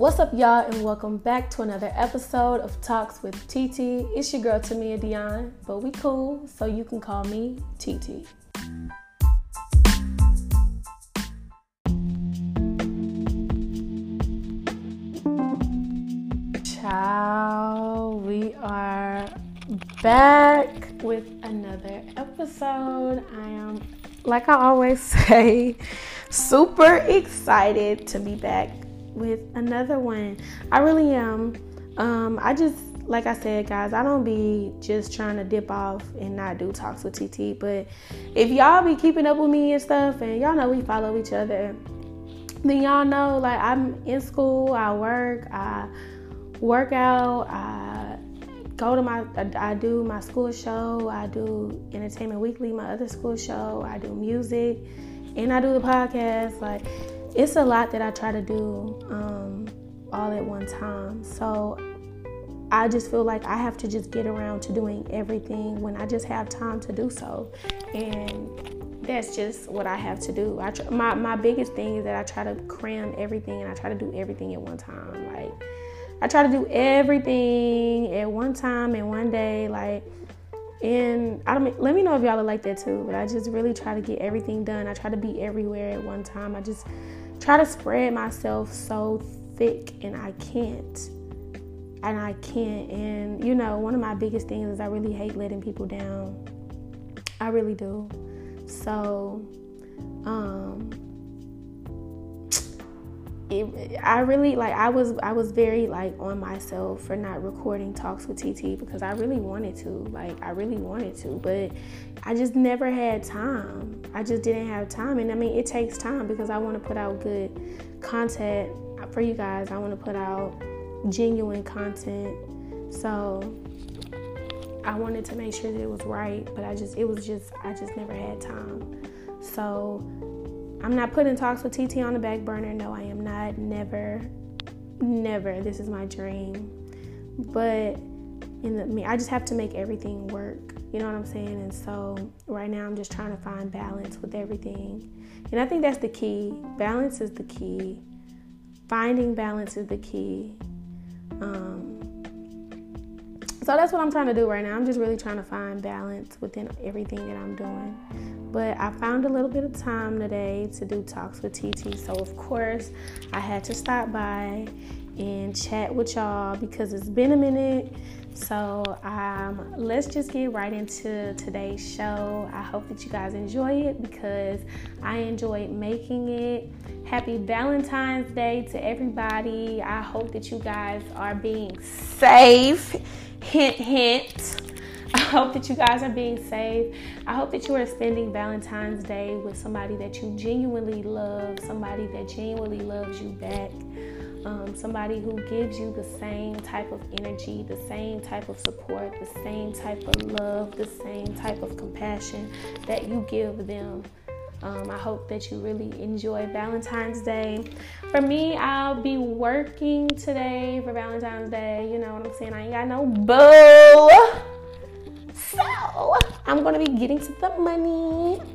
What's up, y'all, and welcome back to another episode of Talks with TT. It's your girl Tamia Dionne, but we cool, so you can call me TT. Ciao, we are back with another episode. I am, like I always say, super excited to be back with another one. I really am. Um, I just, like I said, guys, I don't be just trying to dip off and not do talks with TT. But if y'all be keeping up with me and stuff, and y'all know we follow each other, then y'all know like I'm in school, I work, I work out, I go to my, I do my school show, I do Entertainment Weekly, my other school show, I do music, and I do the podcast. Like, it's a lot that I try to do um, all at one time. So I just feel like I have to just get around to doing everything when I just have time to do so. And that's just what I have to do. I try, my my biggest thing is that I try to cram everything and I try to do everything at one time. Like I try to do everything at one time and one day. Like and I don't let me know if y'all are like that too. But I just really try to get everything done. I try to be everywhere at one time. I just try to spread myself so thick and I can't. And I can't. And you know, one of my biggest things is I really hate letting people down. I really do. So, um, it, I really like I was I was very like on myself for not recording talks with TT because I really wanted to like I really wanted to but I just never had time. I just didn't have time and I mean it takes time because I want to put out good content for you guys. I want to put out genuine content. So I wanted to make sure that it was right but I just it was just I just never had time. So I'm not putting talks with TT on the back burner. No, I am not. Never, never. This is my dream. But in the me, I just have to make everything work. You know what I'm saying? And so right now I'm just trying to find balance with everything. And I think that's the key. Balance is the key. Finding balance is the key. Um, so that's what I'm trying to do right now. I'm just really trying to find balance within everything that I'm doing. But I found a little bit of time today to do talks with TT. So, of course, I had to stop by and chat with y'all because it's been a minute. So, um, let's just get right into today's show. I hope that you guys enjoy it because I enjoyed making it. Happy Valentine's Day to everybody. I hope that you guys are being safe. Hint, hint. I hope that you guys are being safe. I hope that you are spending Valentine's Day with somebody that you genuinely love, somebody that genuinely loves you back, um, somebody who gives you the same type of energy, the same type of support, the same type of love, the same type of compassion that you give them. Um, I hope that you really enjoy Valentine's Day. For me, I'll be working today for Valentine's Day. You know what I'm saying? I ain't got no boo. I'm gonna be getting to the money.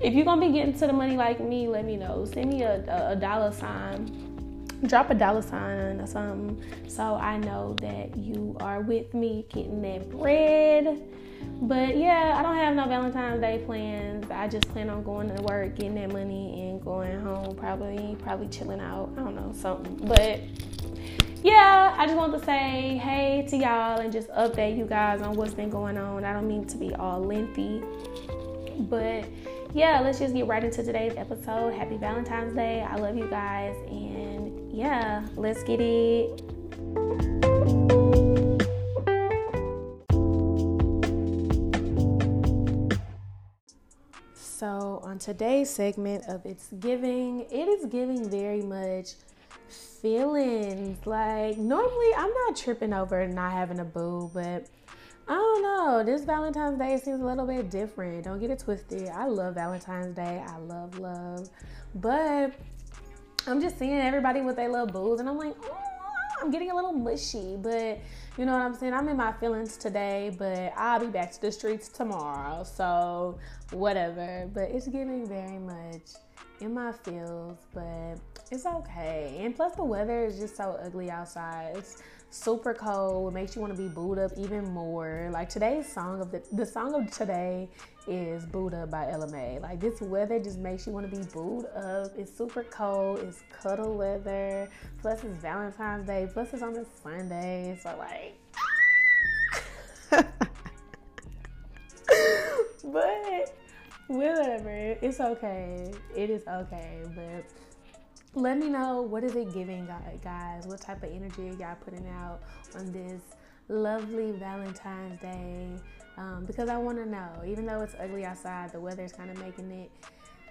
if you're gonna be getting to the money like me, let me know. Send me a, a, a dollar sign drop a dollar sign or something so I know that you are with me getting that bread. But yeah, I don't have no Valentine's Day plans. I just plan on going to work, getting that money, and going home. Probably, probably chilling out. I don't know something. But yeah, I just want to say hey to y'all and just update you guys on what's been going on. I don't mean to be all lengthy, but yeah, let's just get right into today's episode. Happy Valentine's Day. I love you guys, and yeah, let's get it. So, on today's segment of It's Giving, it is giving very much feelings. Like, normally I'm not tripping over not having a boo, but I don't know. This Valentine's Day seems a little bit different. Don't get it twisted. I love Valentine's Day. I love love. But I'm just seeing everybody with their little boos, and I'm like, oh, I'm getting a little mushy. But you know what I'm saying? I'm in my feelings today, but I'll be back to the streets tomorrow. So, whatever. But it's giving very much in my feels, but it's okay. And plus, the weather is just so ugly outside. It's super cold. It makes you want to be booed up even more. Like today's song of the the song of today is "Boo'd Up" by Mai. Like this weather just makes you want to be booed up. It's super cold. It's cuddle weather. Plus, it's Valentine's Day. Plus, it's on a Sunday. So like. but whatever. It's okay. It is okay. But let me know what is it giving guys what type of energy y'all putting out on this lovely valentine's day um, because i want to know even though it's ugly outside the weather is kind of making it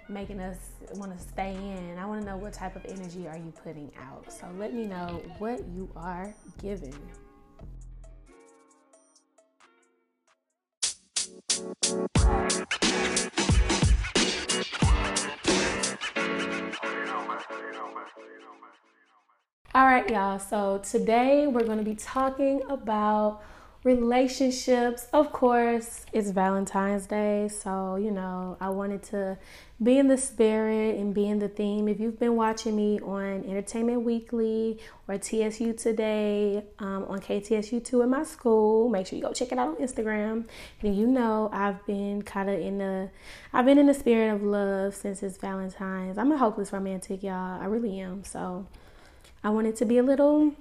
making us want to stay in i want to know what type of energy are you putting out so let me know what you are giving right, y'all. So today we're going to be talking about relationships. Of course, it's Valentine's Day, so you know, I wanted to be in the spirit and be in the theme. If you've been watching me on Entertainment Weekly or TSU Today um, on KTSU2 in my school, make sure you go check it out on Instagram. And you know, I've been kind of in the, I've been in the spirit of love since it's Valentine's. I'm a hopeless romantic, y'all. I really am. So I wanted it to be a little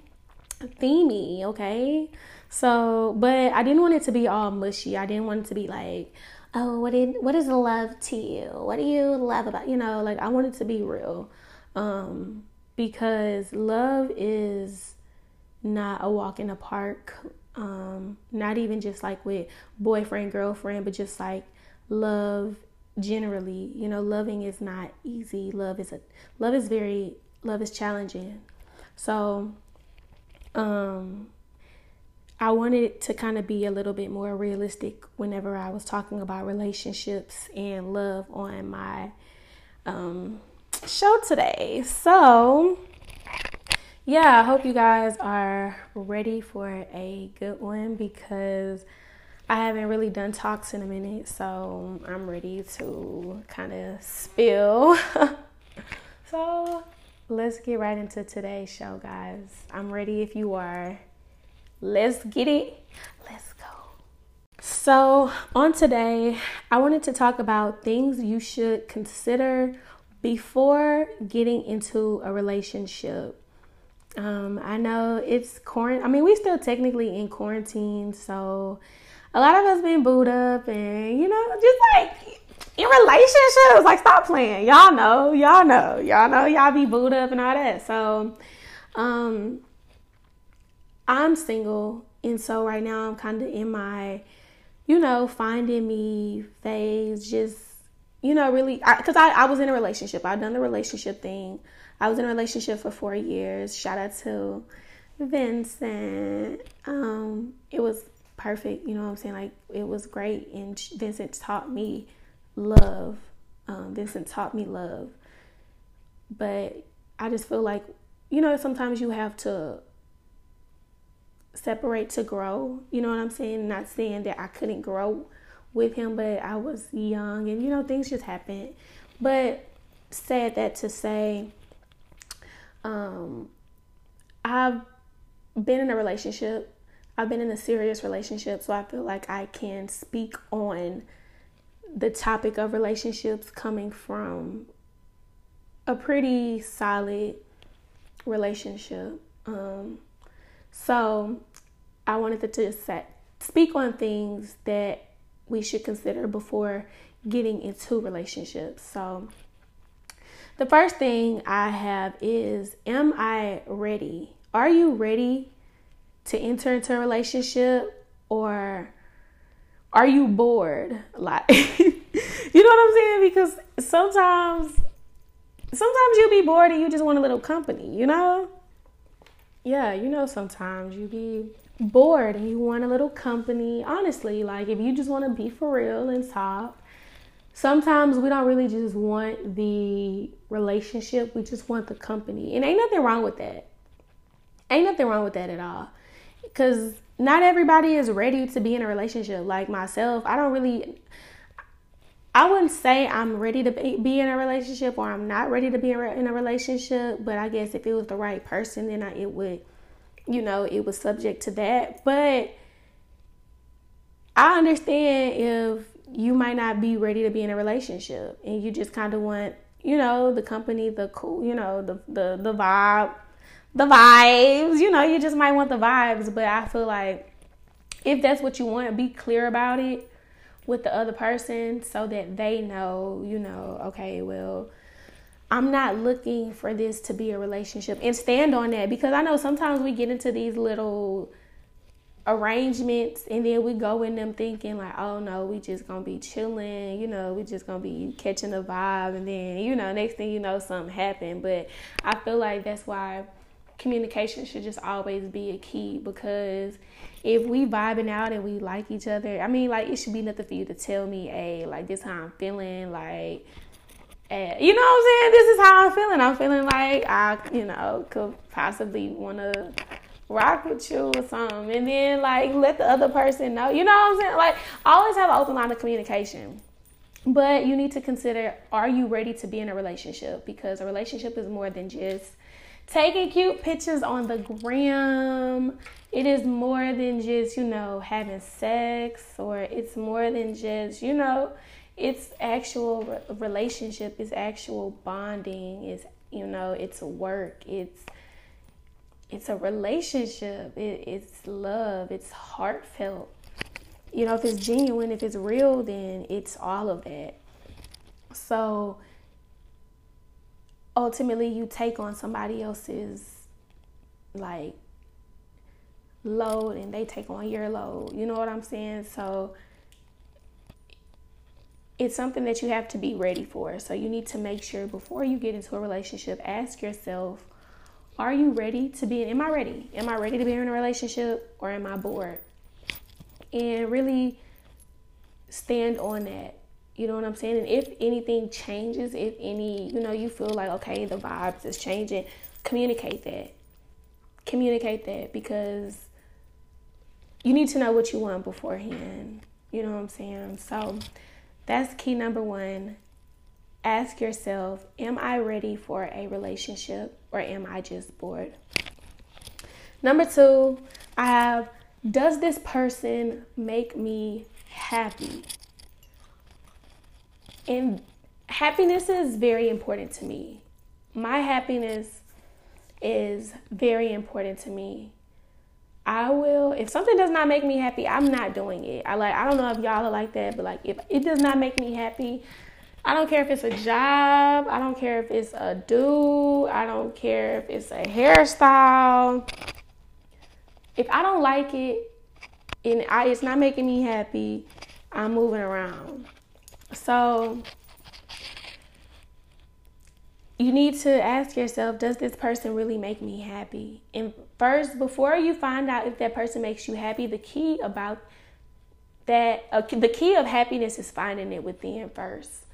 themey, okay? So, but I didn't want it to be all mushy. I didn't want it to be like, oh, what did what is love to you? What do you love about you know? Like I wanted to be real, um, because love is not a walk in the park. Um, not even just like with boyfriend girlfriend, but just like love generally. You know, loving is not easy. Love is a love is very love is challenging. So, um, I wanted to kind of be a little bit more realistic whenever I was talking about relationships and love on my um, show today. So, yeah, I hope you guys are ready for a good one because I haven't really done talks in a minute, so I'm ready to kind of spill. so, let's get right into today's show, guys. I'm ready if you are. Let's get it. Let's go. So, on today, I wanted to talk about things you should consider before getting into a relationship. Um, I know it's quarantine. I mean, we're still technically in quarantine, so a lot of us been booed up, and you know, just like in relationships. Like, stop playing. Y'all know, y'all know, y'all know, y'all be booed up and all that. So, um, I'm single, and so right now I'm kind of in my, you know, finding me phase. Just, you know, really, because I, I, I was in a relationship. I've done the relationship thing. I was in a relationship for four years. Shout out to Vincent. Um, it was perfect. You know what I'm saying? Like, it was great, and Vincent taught me love. Um, Vincent taught me love. But I just feel like, you know, sometimes you have to separate to grow. You know what I'm saying? Not saying that I couldn't grow with him, but I was young and, you know, things just happened. But said that to say, um, I've been in a relationship. I've been in a serious relationship, so I feel like I can speak on the topic of relationships coming from a pretty solid relationship. Um, so I wanted to just set, speak on things that we should consider before getting into relationships. So the first thing I have is Am I ready? Are you ready to enter into a relationship or are you bored? Like, you know what I'm saying? Because sometimes, sometimes you'll be bored and you just want a little company, you know? Yeah, you know, sometimes you be bored and you want a little company. Honestly, like if you just want to be for real and talk, sometimes we don't really just want the relationship, we just want the company. And ain't nothing wrong with that. Ain't nothing wrong with that at all. Because not everybody is ready to be in a relationship like myself. I don't really I wouldn't say I'm ready to be in a relationship or I'm not ready to be in a relationship, but I guess if it was the right person, then I, it would, you know, it was subject to that. But I understand if you might not be ready to be in a relationship and you just kind of want, you know, the company, the cool, you know, the the the vibe, the vibes, you know, you just might want the vibes, but I feel like if that's what you want, be clear about it with the other person so that they know, you know, okay, well, I'm not looking for this to be a relationship and stand on that because I know sometimes we get into these little arrangements and then we go in them thinking like oh no we just gonna be chilling you know we just gonna be catching the vibe and then you know next thing you know something happened. But i feel like that's why communication should just always be a key because if we vibing out and we like each other i mean like it should be nothing for you to tell me hey like this how i'm feeling like eh, you know what i'm saying this is how i'm feeling i'm feeling like i you know could possibly want to rock with you or something, and then like let the other person know. You know what I'm saying? Like always have an open line of communication. But you need to consider are you ready to be in a relationship? Because a relationship is more than just taking cute pictures on the gram. It is more than just, you know, having sex or it's more than just, you know, it's actual relationship, it's actual bonding, it's, you know, it's work, it's it's a relationship. It, it's love. It's heartfelt. You know, if it's genuine, if it's real, then it's all of that. So ultimately, you take on somebody else's like load and they take on your load. You know what I'm saying? So it's something that you have to be ready for. So you need to make sure before you get into a relationship, ask yourself are you ready to be in am I ready? Am I ready to be in a relationship or am I bored? And really stand on that. You know what I'm saying? And if anything changes, if any, you know, you feel like okay, the vibes is changing, communicate that. Communicate that because you need to know what you want beforehand. You know what I'm saying? So that's key number 1 ask yourself Am I ready for a relationship or am I just bored? Number two, I have Does this person make me happy? And happiness is very important to me. My happiness is very important to me. I will if something does not make me happy, I'm not doing it. I like I don't know if y'all are like that, but like if it does not make me happy, I don't care if it's a job. I don't care if it's a do, I don't care if it's a hairstyle. If I don't like it and I, it's not making me happy, I'm moving around. So you need to ask yourself does this person really make me happy and first before you find out if that person makes you happy the key about that uh, the key of happiness is finding it within first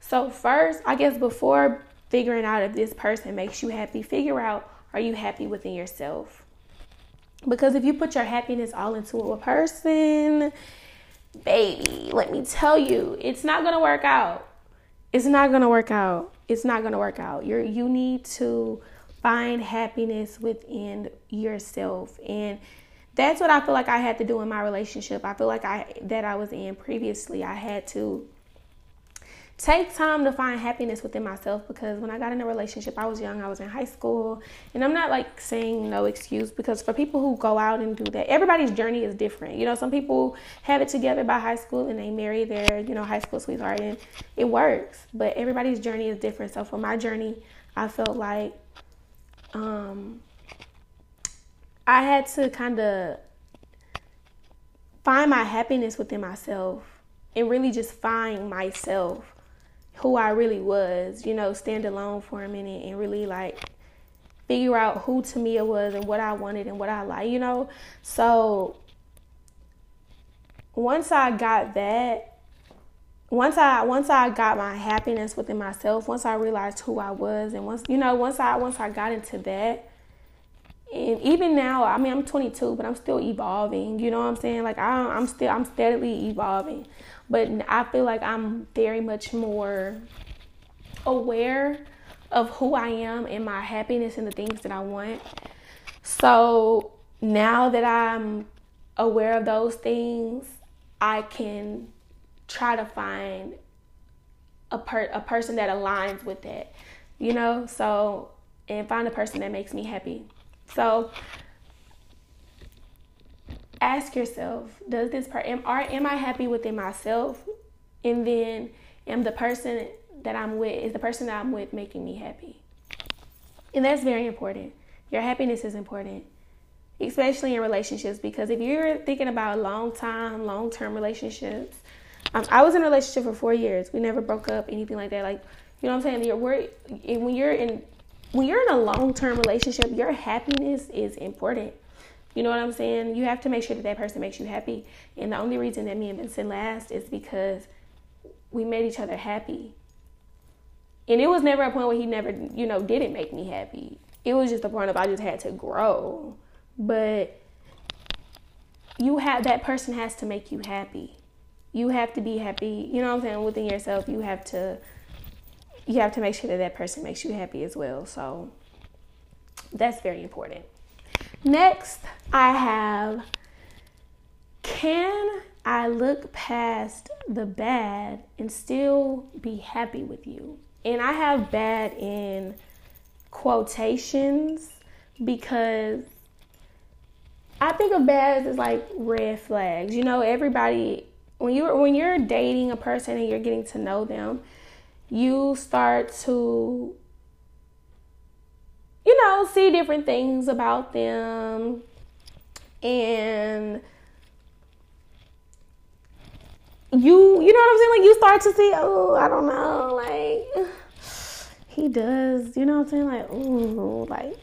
so, first, I guess before figuring out if this person makes you happy, figure out are you happy within yourself? Because if you put your happiness all into a person, baby, let me tell you, it's not going to work out. It's not going to work out. It's not going to work out. you you need to find happiness within yourself and that's what I feel like I had to do in my relationship. I feel like I that I was in previously. I had to take time to find happiness within myself because when I got in a relationship, I was young, I was in high school, and I'm not like saying no excuse because for people who go out and do that, everybody's journey is different. You know, some people have it together by high school and they marry their, you know, high school sweetheart and it works, but everybody's journey is different. So for my journey, I felt like um I had to kind of find my happiness within myself and really just find myself who I really was, you know, stand alone for a minute and really like figure out who Tamia was and what I wanted and what I like, you know. So once I got that, once I once I got my happiness within myself, once I realized who I was and once you know, once I once I got into that and even now, I mean, I'm 22, but I'm still evolving. You know what I'm saying? Like I, I'm still, I'm steadily evolving, but I feel like I'm very much more aware of who I am and my happiness and the things that I want. So now that I'm aware of those things, I can try to find a per a person that aligns with that, you know. So and find a person that makes me happy. So ask yourself, does this part am, are, am I happy within myself? And then am the person that I'm with is the person that I'm with making me happy? And that's very important. Your happiness is important, especially in relationships, because if you're thinking about long time, long term relationships, um, I was in a relationship for four years. We never broke up, anything like that. Like, you know what I'm saying? You're when you're in when you're in a long term relationship, your happiness is important. You know what I'm saying? You have to make sure that that person makes you happy. And the only reason that me and Vincent last is because we made each other happy. And it was never a point where he never, you know, didn't make me happy. It was just a point of I just had to grow. But you have that person has to make you happy. You have to be happy. You know what I'm saying? Within yourself, you have to you have to make sure that that person makes you happy as well. So that's very important. Next, I have can I look past the bad and still be happy with you? And I have bad in quotations because I think of bad as like red flags. You know, everybody when you're when you're dating a person and you're getting to know them, you start to you know see different things about them and you you know what I'm saying like you start to see oh I don't know like he does you know what I'm saying like oh like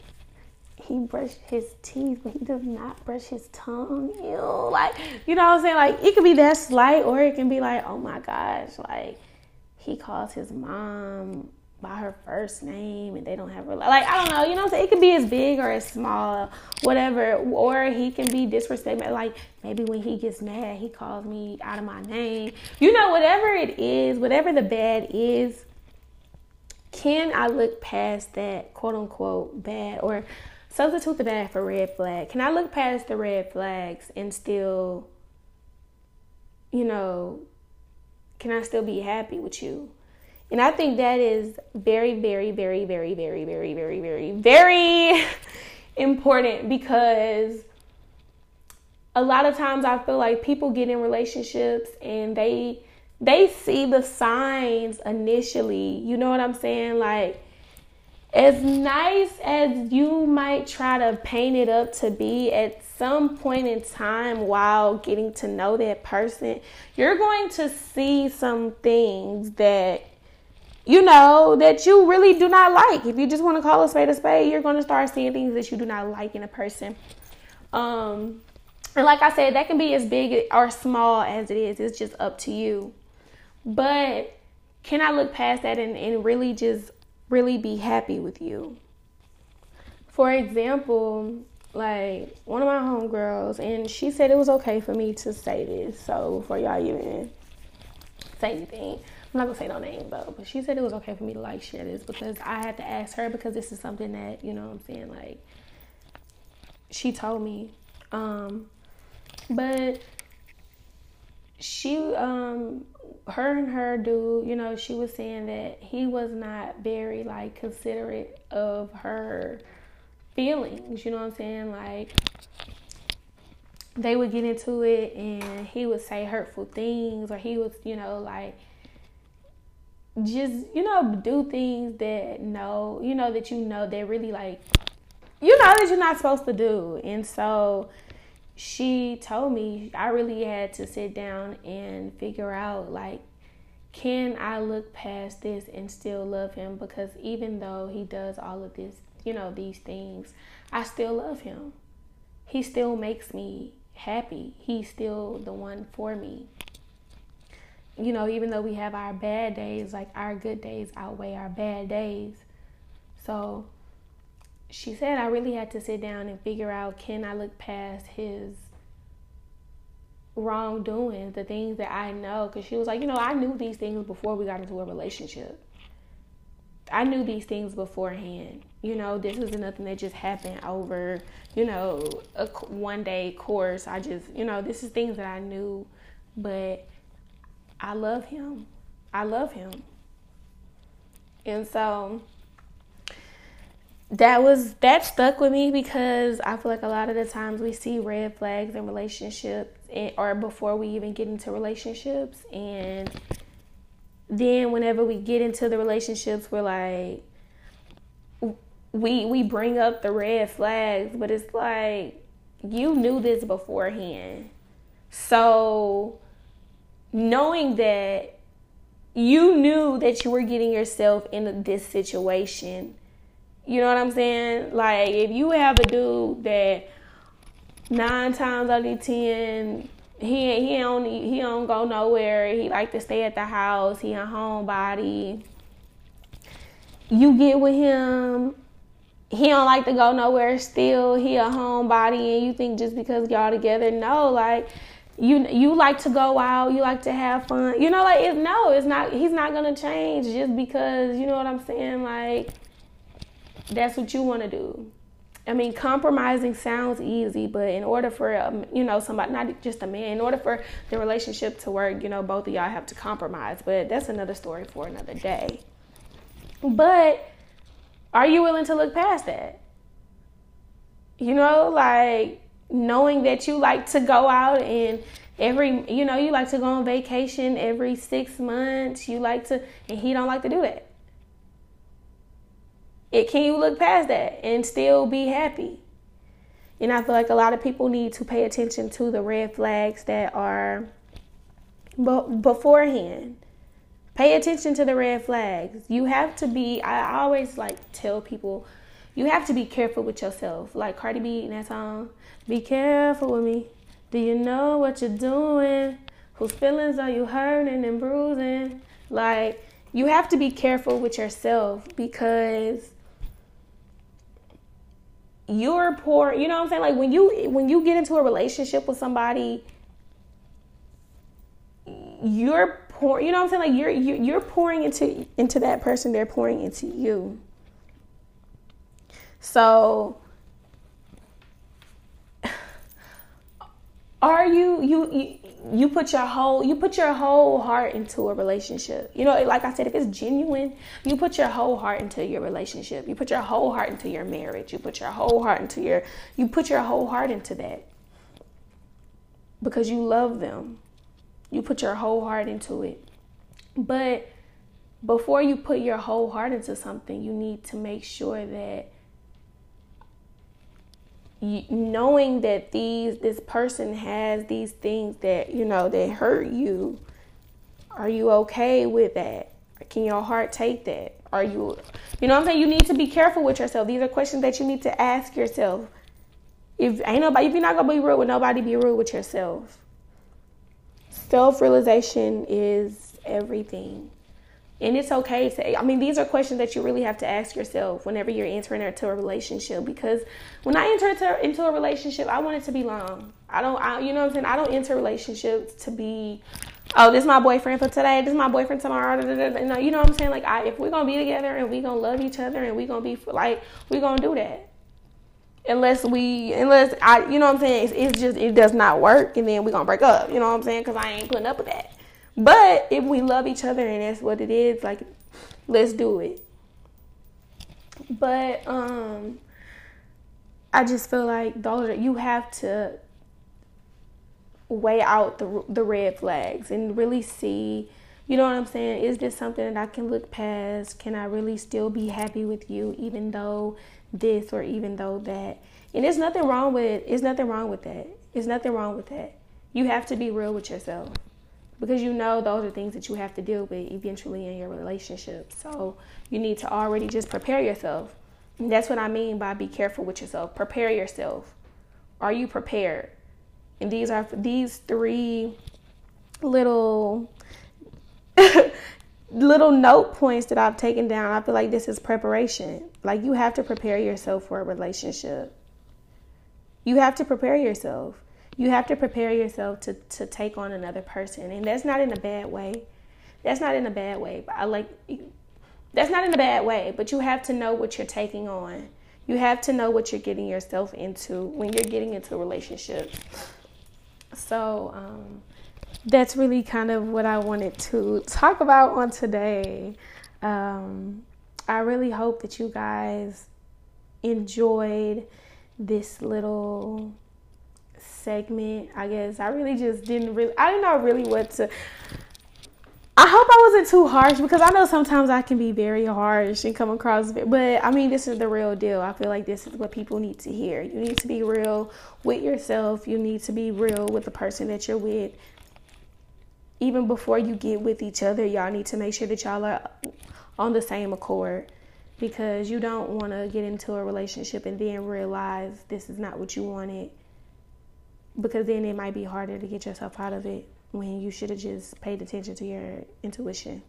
he brushed his teeth, but he does not brush his tongue. Ew. Like, you know what I'm saying? Like, it could be that slight, or it can be like, oh my gosh, like, he calls his mom by her first name and they don't have like I don't know, you know It could be as big or as small, whatever. Or he can be disrespectful. Like maybe when he gets mad, he calls me out of my name. You know, whatever it is, whatever the bad is, can I look past that quote unquote bad or substitute the bad for red flag? Can I look past the red flags and still, you know, can I still be happy with you? And I think that is very, very, very, very, very, very, very, very, very important because a lot of times I feel like people get in relationships and they they see the signs initially. You know what I'm saying? Like as nice as you might try to paint it up to be at some point in time while getting to know that person, you're going to see some things that you know that you really do not like. If you just want to call a spade a spade, you're going to start seeing things that you do not like in a person. Um and like I said, that can be as big or small as it is. It's just up to you. But can I look past that and, and really just really be happy with you. For example, like one of my homegirls, and she said it was okay for me to say this. So before y'all even say anything, I'm not gonna say no name though, but she said it was okay for me to like share this because I had to ask her because this is something that, you know what I'm saying, like she told me. Um but she um her and her dude, you know, she was saying that he was not very like considerate of her feelings, you know what I'm saying? Like they would get into it and he would say hurtful things or he was, you know, like just, you know, do things that no, you know, that you know that really like you know that you're not supposed to do. And so she told me I really had to sit down and figure out like can I look past this and still love him because even though he does all of this, you know, these things, I still love him. He still makes me happy. He's still the one for me. You know, even though we have our bad days, like our good days outweigh our bad days. So she said I really had to sit down and figure out can I look past his wrongdoing, the things that I know. Because she was like, you know, I knew these things before we got into a relationship. I knew these things beforehand. You know, this was nothing that just happened over, you know, a one day course. I just, you know, this is things that I knew, but I love him. I love him. And so that was that stuck with me because I feel like a lot of the times we see red flags in relationships eh, or before we even get into relationships. And then whenever we get into the relationships we're like we we bring up the red flags but it's like you knew this beforehand. So knowing that you knew that you were getting yourself in this situation you know what i'm saying like if you have a dude that nine times out of ten, he he don't he don't go nowhere. He like to stay at the house. He a homebody. You get with him. He don't like to go nowhere. Still, he a homebody, and you think just because y'all together, no, like you you like to go out, you like to have fun. You know, like it's no, it's not. He's not gonna change just because you know what I'm saying. Like that's what you want to do. I mean, compromising sounds easy, but in order for um, you know somebody, not just a man, in order for the relationship to work, you know, both of y'all have to compromise. But that's another story for another day. But are you willing to look past that? You know, like knowing that you like to go out and every you know you like to go on vacation every six months you like to and he don't like to do that it can you look past that and still be happy? And I feel like a lot of people need to pay attention to the red flags that are beforehand. Pay attention to the red flags. You have to be, I always like tell people, you have to be careful with yourself. Like Cardi B in that song, be careful with me. Do you know what you're doing? Whose feelings are you hurting and bruising? Like, you have to be careful with yourself because you're poor you know what i'm saying? Like when you when you get into a relationship with somebody you're pour you know what i'm saying? Like you're you're pouring into into that person they're pouring into you. So are you you, you you put your whole you put your whole heart into a relationship. You know, like I said, if it's genuine, you put your whole heart into your relationship. You put your whole heart into your marriage. You put your whole heart into your you put your whole heart into that. Because you love them. You put your whole heart into it. But before you put your whole heart into something, you need to make sure that knowing that these this person has these things that you know that hurt you are you okay with that? Can your heart take that? Are you you know i'm saying? You need to be careful with yourself. These are questions that you need to ask yourself. If ain't nobody if you're not gonna be real with nobody be real with yourself. Self-realization is everything and it's okay to, I mean, these are questions that you really have to ask yourself whenever you're entering into a relationship. Because when I enter into, into a relationship, I want it to be long. I don't, I, you know what I'm saying? I don't enter relationships to be, oh, this is my boyfriend for today. This is my boyfriend tomorrow. No, you know what I'm saying? Like, I, if we're going to be together and we're going to love each other and we're going to be, like, we're going to do that unless we unless I you know what I'm saying it's, it's, just it does not work and then we're gonna break up you know what I'm saying because I ain't putting up with that but if we love each other and that's what it is, like let's do it. But um I just feel like those you have to weigh out the the red flags and really see you know what I'm saying? Is this something that I can look past? Can I really still be happy with you even though this or even though that? And there's nothing wrong with it. There's nothing wrong with that. There's nothing wrong with that. You have to be real with yourself because you know those are things that you have to deal with eventually in your relationship. So you need to already just prepare yourself. And that's what I mean by be careful with yourself. Prepare yourself. Are you prepared? And these are these three little little note points that I've taken down. I feel like this is preparation. Like you have to prepare yourself for a relationship. You have to prepare yourself. You have to prepare yourself to, to take on another person. And that's not in a bad way. That's not in a bad way. But I like that's not in a bad way, but you have to know what you're taking on. You have to know what you're getting yourself into when you're getting into a relationship. So, um, that's really kind of what I wanted to talk about on today. Um, I really hope that you guys enjoyed this little segment. I guess I really just didn't really, I didn't know really what to. I hope I wasn't too harsh because I know sometimes I can be very harsh and come across, but I mean, this is the real deal. I feel like this is what people need to hear. You need to be real with yourself, you need to be real with the person that you're with even before you get with each other, y'all need to make sure that y'all are on the same accord because you don't want to get into a relationship and then realize this is not what you wanted because then it might be harder to get yourself out of it when you should have just paid attention to your intuition.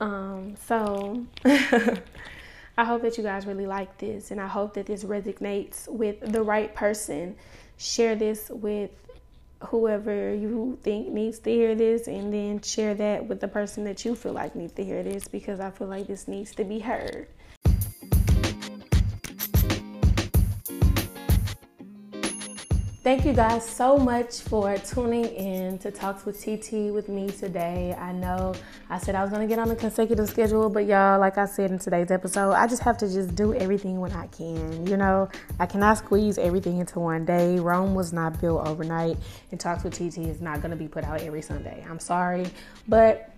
Um, so I hope that you guys really like this and I hope that this resonates with the right person. Share this with whoever you think needs to hear this and then share that with the person that you feel like needs to hear this because I feel like this needs to be heard. Thank you guys so much for tuning in to Talks with TT with me today. I know I said I was going to get on a consecutive schedule, but y'all, like I said in today's episode, I just have to just do everything when I can. You know, I cannot squeeze everything into one day. Rome was not built overnight, and Talks with TT is not going to be put out every Sunday. I'm sorry, but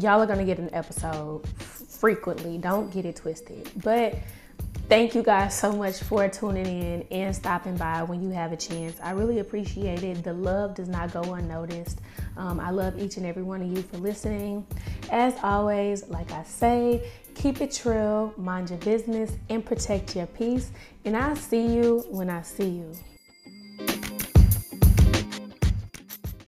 y'all are going to get an episode frequently. Don't get it twisted. But Thank you guys so much for tuning in and stopping by when you have a chance. I really appreciate it. The love does not go unnoticed. Um, I love each and every one of you for listening. As always, like I say, keep it trill, mind your business, and protect your peace. And I'll see you when I see you.